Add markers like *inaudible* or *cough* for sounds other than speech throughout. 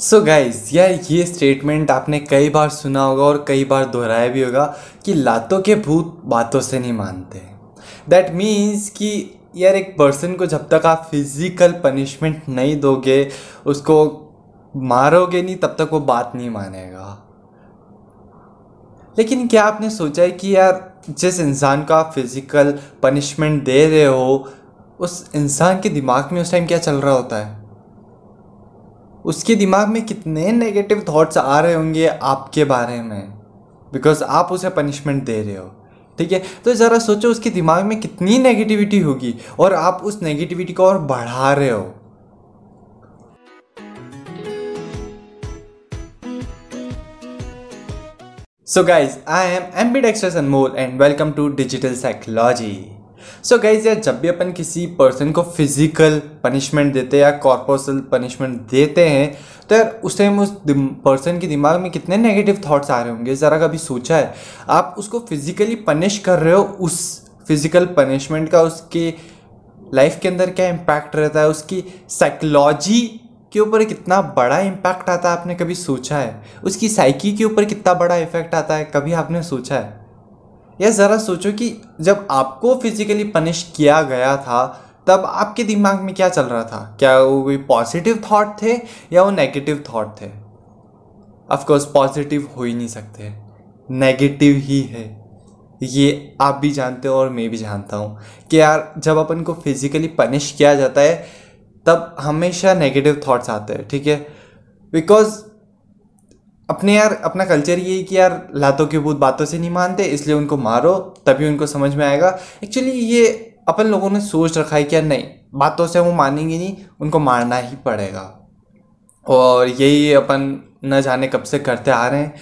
सो so guys यार, ये statement आपने कई बार सुना होगा और कई बार दोहराया भी होगा कि लातों के भूत बातों से नहीं मानते। दैट मीन्स कि यार, एक पर्सन को जब तक आप फ़िज़िकल पनिशमेंट नहीं दोगे, उसको मारोगे नहीं, तब तक वो बात नहीं मानेगा। लेकिन क्या आपने सोचा है कि यार, जिस इंसान को आप फ़िज़िकल पनिशमेंट दे रहे हो, उस इंसान के दिमाग में उस टाइम क्या चल रहा होता है? उसके दिमाग में कितने नेगेटिव थॉट्स आ रहे होंगे आपके बारे में? बिकॉज़ आप उसे पनिशमेंट दे रहे हो। ठीक है? तो ज़रा सोचो, उसके दिमाग में कितनी नेगेटिविटी होगी और आप उस नेगेटिविटी को और बढ़ा रहे हो। So guys I am ambidextrous Anmol and welcome to digital psychology so so guys यार, जब भी अपन किसी पर्सन को फ़िज़िकल पनिशमेंट देते हैं या कॉर्पोरल पनिशमेंट देते हैं तो यार, उस टाइम उस पर्सन के दिमाग में कितने नेगेटिव थॉट्स आ रहे होंगे? ज़रा कभी सोचा है? आप उसको फिजिकली पनिश कर रहे हो, उस फ़िज़िकल पनिशमेंट का, उसके लाइफ के अंदर क्या इम्पैक्ट रहता है? उसकी साइकोलॉजी के ऊपर कितना बड़ा इम्पैक्ट आता है? आपने कभी सोचा है? उसकी साइकी के ऊपर कितना बड़ा इफ़ेक्ट आता है? कभी आपने सोचा है? या ज़रा सोचो कि जब आपको फिजिकली पनिश किया गया था, तब आपके दिमाग में क्या चल रहा था? क्या वो कोई पॉजिटिव थॉट थे या वो नेगेटिव थॉट थे? ऑफकोर्स पॉजिटिव हो ही नहीं सकते। नेगेटिव ही है। ये आप भी जानते हो और मैं भी जानता हूँ कि यार, जब अपन को फिजिकली पनिश किया जाता है, तब हमेशा नेगेटिव थॉट्स आते हैं, ठीक है? बिकॉज़ अपने यार, अपना कल्चर ये है कि यार, लातों के भूत बातों से नहीं मानते, इसलिए उनको मारो, तभी उनको समझ में आएगा। एक्चुअली ये अपन लोगों ने सोच रखा है कि यार नहीं, बातों से वो मानेंगे नहीं, उनको मारना ही पड़ेगा। और यही अपन न जाने कब से करते आ रहे हैं।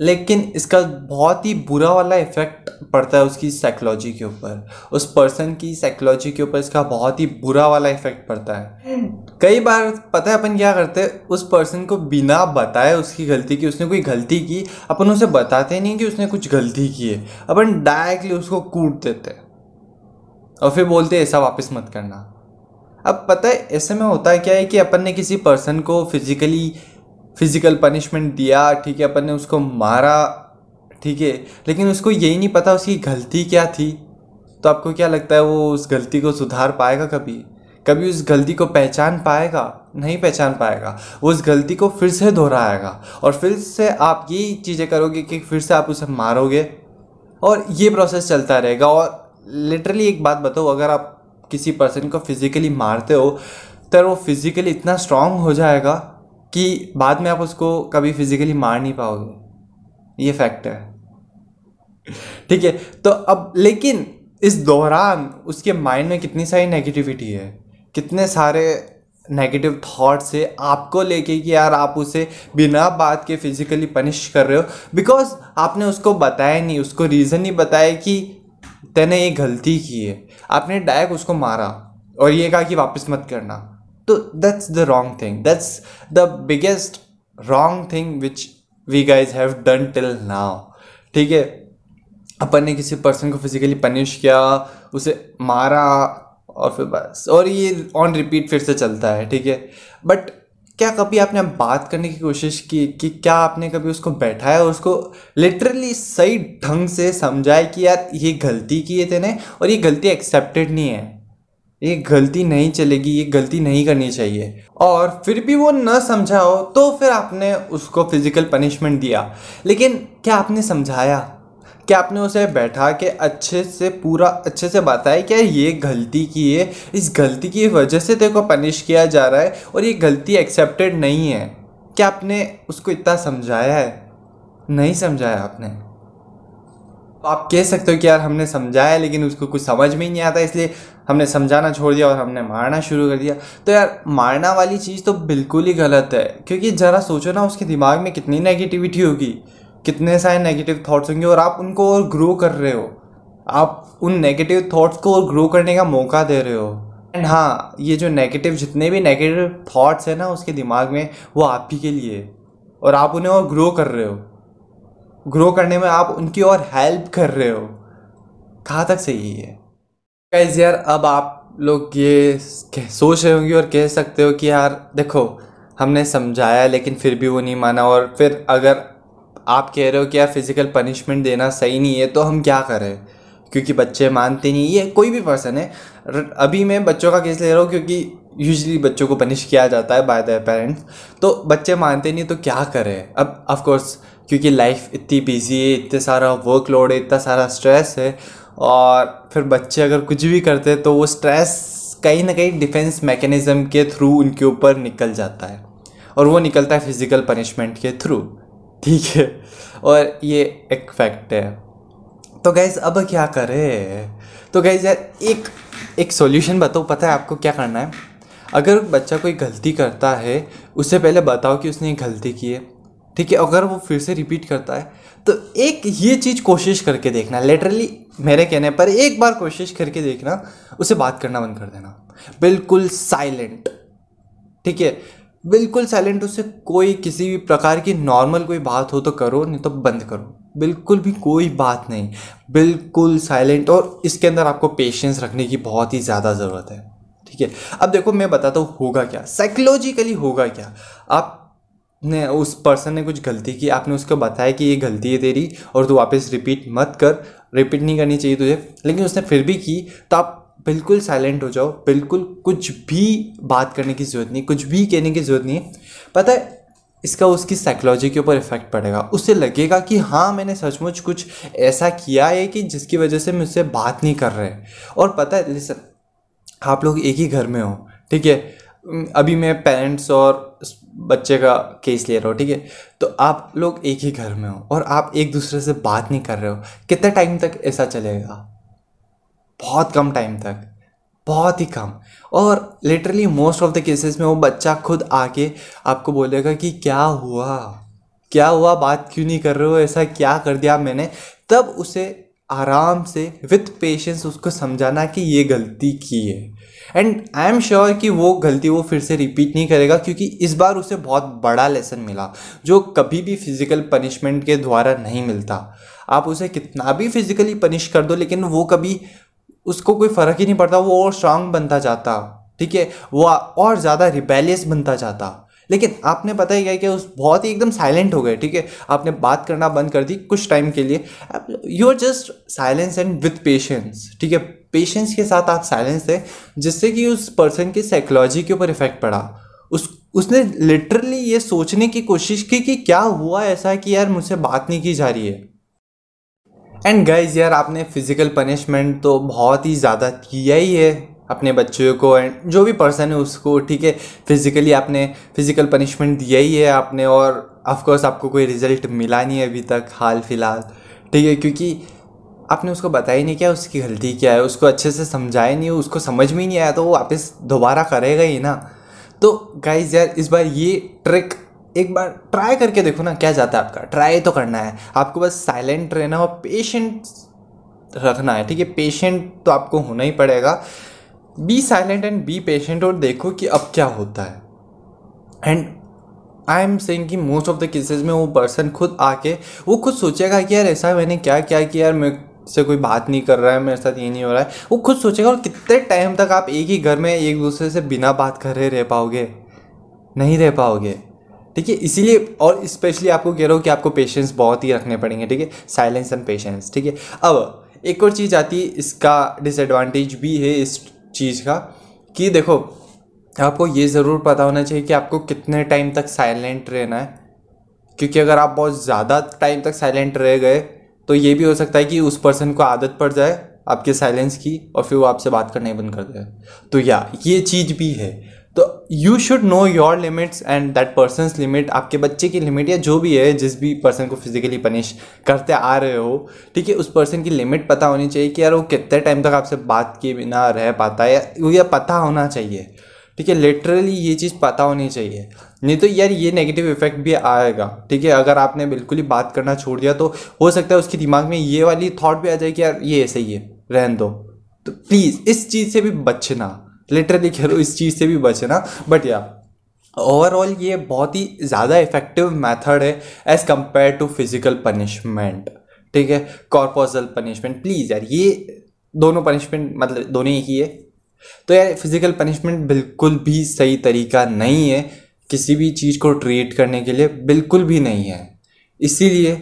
लेकिन इसका बहुत ही बुरा वाला इफ़ेक्ट पड़ता है उसकी साइकोलॉजी के ऊपर। उस पर्सन की साइकोलॉजी के ऊपर इसका बहुत ही बुरा वाला इफ़ेक्ट पड़ता है। कई बार पता है अपन क्या करते हैं? उस पर्सन को बिना बताए उसकी गलती की, उसने कोई गलती की, अपन उसे बताते नहीं कि उसने कुछ गलती की है। अपन डायरेक्टली उसको कूट देते और फिर बोलते ऐसा वापस मत करना। अब पता है, ऐसे में होता है क्या है कि अपन ने किसी पर्सन को फिजिकली फ़िज़िकल पनिशमेंट दिया, ठीक है, अपन ने उसको मारा, ठीक है, लेकिन उसको यही नहीं पता उसकी गलती क्या थी। तो आपको क्या लगता है वो उस गलती को सुधार पाएगा कभी? कभी उस गलती को पहचान पाएगा? नहीं पहचान पाएगा। वो उस गलती को फिर से दोहराएगा। और फिर से आप यही चीज़ें करोगे कि फिर से आप उसे मारोगे। और ये प्रोसेस चलता रहेगा। और लिटरली एक बात बताओ अगर आप किसी पर्सन को फिज़िकली मारते हो तो वो फिज़िकली इतना स्ट्रांग हो जाएगा। कि बाद में आप उसको कभी फिजिकली मार नहीं पाओगे। ये फैक्ट है। ठीक है तो अब लेकिन इस दौरान उसके माइंड में कितनी सारी नेगेटिविटी है, कितने सारे नेगेटिव थॉट्स है आपको लेके कि यार आप उसे बिना बात के फिजिकली पनिश कर रहे हो। बिकॉज़ आपने उसको बताया नहीं, उसको रीज़न नहीं बताया कि तेने ये गलती की है। आपने डायरेक्ट उसको मारा और ये कहा कि वापस मत करना। तो that's the wrong thing that's the biggest wrong thing which we guys have done till now ठीक है? अपन ने किसी पर्सन को फिजिकली पनिश किया, उसे मारा और फिर बस। और ये ऑन रिपीट फिर से चलता है, ठीक है? बट क्या कभी आपने बात करने की कोशिश की कि क्या आपने कभी उसको बैठाया और उसको लिटरली सही ढंग से समझाया कि यार ये गलती की है तेने और ये गलती एक्सेप्टेड नहीं है? ये गलती नहीं चलेगी, ये गलती नहीं करनी चाहिए। और फिर भी वो न समझा हो तो फिर आपने उसको फ़िज़िकल पनिशमेंट दिया। लेकिन क्या आपने समझाया? क्या आपने उसे बैठा के अच्छे से पूरा, अच्छे से बताया क्या ये गलती की है, इस गलती की वजह से तेरे को पनिश किया जा रहा है और ये गलती एक्सेप्टेड नहीं है? क्या आपने उसको इतना समझाया है? नहीं समझाया आपने? आप कह सकते हो कि यार हमने समझाया, लेकिन उसको कुछ समझ में ही नहीं आता, इसलिए हमने समझाना छोड़ दिया और हमने मारना शुरू कर दिया। तो यार, मारना वाली चीज़ तो बिल्कुल ही गलत है, क्योंकि ज़रा सोचो ना, उसके दिमाग में कितनी नेगेटिविटी होगी, कितने सारे नेगेटिव थाट्स होंगे, और आप उनको और ग्रो कर रहे हो। आप उन नेगेटिव थाट्स को और ग्रो करने का मौका दे रहे हो। एंड हाँ ये जो नेगेटिव जितने भी नेगेटिव थाट्स हैं ना, उसके दिमाग में, वो आप ही के लिए, और आप उन्हें और ग्रो कर रहे हो। ग्रो करने में आप उनकी और हेल्प कर रहे हो। कहाँ तक सही है? यार, अब आप लोग ये सोच रहे होंगे और कह सकते हो कि यार, देखो, हमने समझाया लेकिन फिर भी वो नहीं माना और फिर अगर आप कह रहे हो कि यार फ़िज़िकल पनिशमेंट देना सही नहीं है तो हम क्या करें? क्योंकि बच्चे मानते नहीं ये कोई भी पर्सन है। अभी मैं बच्चों का केस ले रहा हूँ क्योंकि यूजली बच्चों को पनिश किया जाता है बाय द पेरेंट्स तो बच्चे मानते नहीं तो क्या करें? अब ऑफ़ कोर्स क्योंकि लाइफ इतनी बिज़ी है, इतने सारा वर्कलोड है, इतना सारा स्ट्रेस है और फिर बच्चे अगर कुछ भी करते हैं तो वो स्ट्रेस कहीं ना कहीं डिफेंस मैकेनिज़्म के थ्रू उनके ऊपर निकल जाता है और वो निकलता है फ़िज़िकल पनिशमेंट के थ्रू ठीक है? और ये एक फैक्ट है। तो गैज़ अब क्या करें? तो गैज़ यार, एक एक सॉल्यूशन बताओ, पता है आपको क्या करना है? अगर बच्चा कोई गलती करता है, उससे पहले बताओ कि उसने गलती की है। ठीक है, अगर वो फिर से रिपीट करता है तो एक ये चीज़ कोशिश करके देखना लिटरली मेरे कहने पर एक बार कोशिश करके देखना, उसे बात करना बंद कर देना। बिल्कुल साइलेंट ठीक है? बिल्कुल साइलेंट उससे कोई किसी भी प्रकार की नॉर्मल कोई बात हो तो करो, नहीं तो बंद करो। बिल्कुल भी कोई बात नहीं। बिल्कुल साइलेंट और इसके अंदर आपको पेशेंस रखने की बहुत ही ज़्यादा ज़रूरत है, ठीक है? अब देखो, मैं बताता हूँ होगा क्या। साइकोलॉजिकली होगा क्या? आप ने, उस पर्सन ने कुछ गलती की, आपने उसको बताया कि ये गलती है तेरी और तू वापस रिपीट मत कर। रिपीट नहीं करनी चाहिए तुझे। लेकिन उसने फिर भी की तो आप बिल्कुल साइलेंट हो जाओ। बिल्कुल कुछ भी बात करने की ज़रूरत नहीं, कुछ भी कहने की ज़रूरत नहीं पता है, इसका उसकी साइकोलॉजी के ऊपर इफ़ेक्ट पड़ेगा। उससे लगेगा कि हाँ मैंने सचमुच कुछ ऐसा किया है कि जिसकी वजह से मुझसे बात नहीं कर रहे और पता है लिसन आप लोग एक ही घर में हो, ठीक है? अभी मैं पेरेंट्स और बच्चे का केस ले रहा हूँ, ठीक है? तो आप लोग एक ही घर में हो और आप एक दूसरे से बात नहीं कर रहे हो। कितने टाइम तक ऐसा चलेगा? बहुत कम टाइम तक। बहुत ही कम। और literally most of the cases में वो बच्चा खुद आके आपको बोलेगा कि क्या हुआ? क्या हुआ? बात क्यों नहीं कर रहे हो? ऐसा क्या कर दिया मैंने? तब उसे आराम से विथ पेशेंस उसको समझाना कि ये गलती की है। एंड आई एम श्योर कि वो गलती वो फिर से रिपीट नहीं करेगा क्योंकि इस बार उसे बहुत बड़ा लेसन मिला, जो कभी भी फ़िज़िकल पनिशमेंट के द्वारा नहीं मिलता। आप उसे कितना भी फिजिकली पनिश कर दो, लेकिन वो कभी उसको कोई फ़र्क ही नहीं पड़ता, वो और स्ट्रांग बनता जाता, ठीक है? वो और ज़्यादा रिबेलियस बनता जाता। लेकिन आपने पता ही क्या कि उस बहुत ही एकदम साइलेंट हो गए, ठीक है? आपने बात करना बंद कर दी कुछ टाइम के लिए। You are just silence and with patience ठीक है? पेशेंस के साथ आप साइलेंस थे जिससे कि उस पर्सन की साइकोलॉजी के ऊपर इफ़ेक्ट पड़ा। उस, उसने लिटरली ये सोचने की कोशिश की कि क्या हुआ ऐसा कि यार मुझसे बात नहीं की जा रही है। एंड गाइज़ यार आपने फ़िज़िकल पनिशमेंट तो बहुत ही ज़्यादा किया ही है। अपने बच्चों को एंड जो भी पर्सन है उसको, ठीक है फिज़िकली आपने फ़िज़िकल पनिशमेंट दिया ही है आपने और ऑफकोर्स आपको कोई रिज़ल्ट मिला नहीं है अभी तक हाल फ़िलहाल, ठीक है, क्योंकि आपने उसको बताया नहीं क्या, उसकी गलती क्या है, उसको अच्छे से समझाया नहीं, उसको समझ में ही नहीं आया तो वो वापस दोबारा करेगा ही ना। तो गाइज़ यार, इस बार ये ट्रिक एक बार ट्राई करके देखो ना क्या जाता है आपका ट्राई तो करना है, आपको बस साइलेंट रहना और पेशेंट रखना है, ठीक है पेशेंट तो आपको होना ही पड़ेगा। Be silent and be patient और देखो कि अब क्या होता है। एंड आई एम सेइंग कि मोस्ट ऑफ़ द केसेस में वो पर्सन खुद आके, वो खुद सोचेगा कि यार ऐसा मैंने क्या क्या किया यार मैं से कोई बात नहीं कर रहा है, मेरे साथ ये नहीं हो रहा है। वो खुद सोचेगा और कितने टाइम तक आप एक ही घर में एक दूसरे से बिना बात करे रह पाओगे, नहीं रह पाओगे। ठीक है, इसीलिए और स्पेशली आपको कह रहा हूँ कि आपको पेशेंस बहुत ही रखने पड़ेंगे, ठीक है? साइलेंस एंड पेशेंस, ठीक है? अब एक और चीज़ आती है, इसका डिसएडवांटेज भी है, इस चीज़ का कि देखो, आपको ये ज़रूर पता होना चाहिए कि आपको कितने टाइम तक साइलेंट रहना है। क्योंकि अगर आप बहुत ज़्यादा टाइम तक साइलेंट रह गए तो ये भी हो सकता है कि उस पर्सन को आदत पड़ जाए आपके साइलेंस की और फिर वो आपसे बात करना ही बंद कर दे। तो या, ये चीज़ भी है। तो you should know your limits and that person's limit आपके बच्चे की लिमिट या जो भी है, जिस भी पर्सन को फिजिकली पनिश करते आ रहे हो, ठीक है, उस पर्सन की लिमिट पता होनी चाहिए कि यार वो कितने टाइम तक आपसे बात किए बिना रह पाता है, या ये पता होना चाहिए, ठीक है लिटरली ये चीज़ पता होनी चाहिए। नहीं तो यार ये नेगेटिव इफ़ेक्ट भी आएगा, ठीक है, अगर आपने बिल्कुल ही बात करना छोड़ दिया तो हो सकता है उसके दिमाग में ये वाली थॉट भी आ जाए कि यार ये ऐसे ही है रहन दो। तो प्लीज़ इस चीज़ से भी बचना। लिटरली कह लो इस चीज़ से भी बचना बट या ओवरऑल ये बहुत ही ज़्यादा इफ़ेक्टिव मेथड है as compare to physical punishment ठीक है? कॉर्पोजल पनिशमेंट प्लीज़ यार, ये दोनों पनिशमेंट मतलब दोनों ही है। तो यार फ़िज़िकल पनिशमेंट बिल्कुल भी सही तरीका नहीं है किसी भी चीज़ को ट्रीट करने के लिए। बिल्कुल भी नहीं है। इसीलिए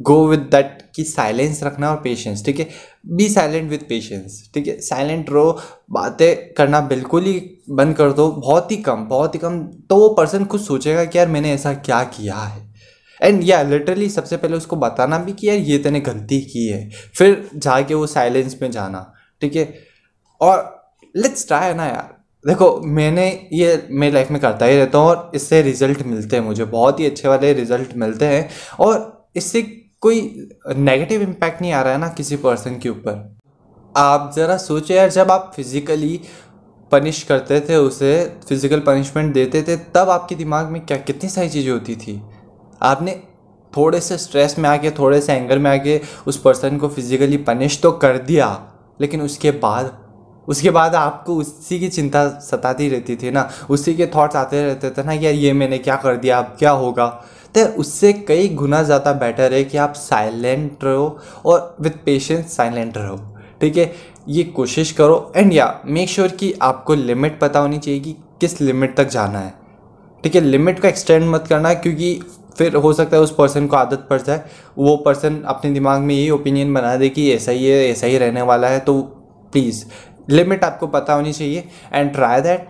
गो विद दैट कि साइलेंस रखना और पेशेंस ठीक है? बी साइलेंट विद पेशेंस ठीक है? साइलेंट रहो, बातें करना बिल्कुल ही बंद कर दो, बहुत ही कम, बहुत ही कम तो वो पर्सन खुद सोचेगा कि यार मैंने ऐसा क्या किया है। एंड या लिटरली सबसे पहले उसको बताना भी कि यार ये तेने गलती की है, फिर जाके वो साइलेंस में जाना, ठीक है? और लेट्स ट्राई ना यार। देखो, मैंने ये मेरी लाइफ में करता ही रहता हूँ और इससे रिज़ल्ट मिलते हैं मुझे, बहुत ही अच्छे वाले रिज़ल्ट मिलते हैं और इससे कोई नेगेटिव इम्पैक्ट नहीं आ रहा है ना किसी पर्सन के ऊपर। आप ज़रा सोचो यार, जब आप फिज़िकली पनिश करते थे उसे फ़िज़िकल पनिशमेंट देते थे, तब आपके दिमाग में क्या, कितनी सारी चीज़ें होती थी? आपने थोड़े से स्ट्रेस में आके, थोड़े से एंगर में आके उस पर्सन को फिज़िकली पनिश तो कर दिया, लेकिन उसके बाद उसके बाद आपको उसी की चिंता सताती रहती थी ना, उसी के थॉट्स आते रहते थे ना यार ये मैंने क्या कर दिया, अब क्या होगा? तो उससे कई गुना ज़्यादा बेटर है कि आप साइलेंट रहो और विथ पेशेंस साइलेंट रहो। ठीक है? ये कोशिश करो एंड या मेक श्योर कि आपको लिमिट पता होनी चाहिए कि किस लिमिट तक जाना है। ठीक है? लिमिट को एक्सटेंड मत करना क्योंकि फिर हो सकता है उस पर्सन को आदत पड़ जाए। वो पर्सन अपने दिमाग में यही ओपिनियन बना दे कि ऐसा ही है, ऐसा ही रहने वाला है तो प्लीज़ लिमिट आपको पता होनी चाहिए and try that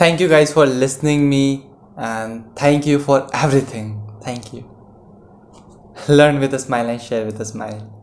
thank you guys for listening me And thank you for *laughs* everything. Thank you. Learn with a smile and share with a smile.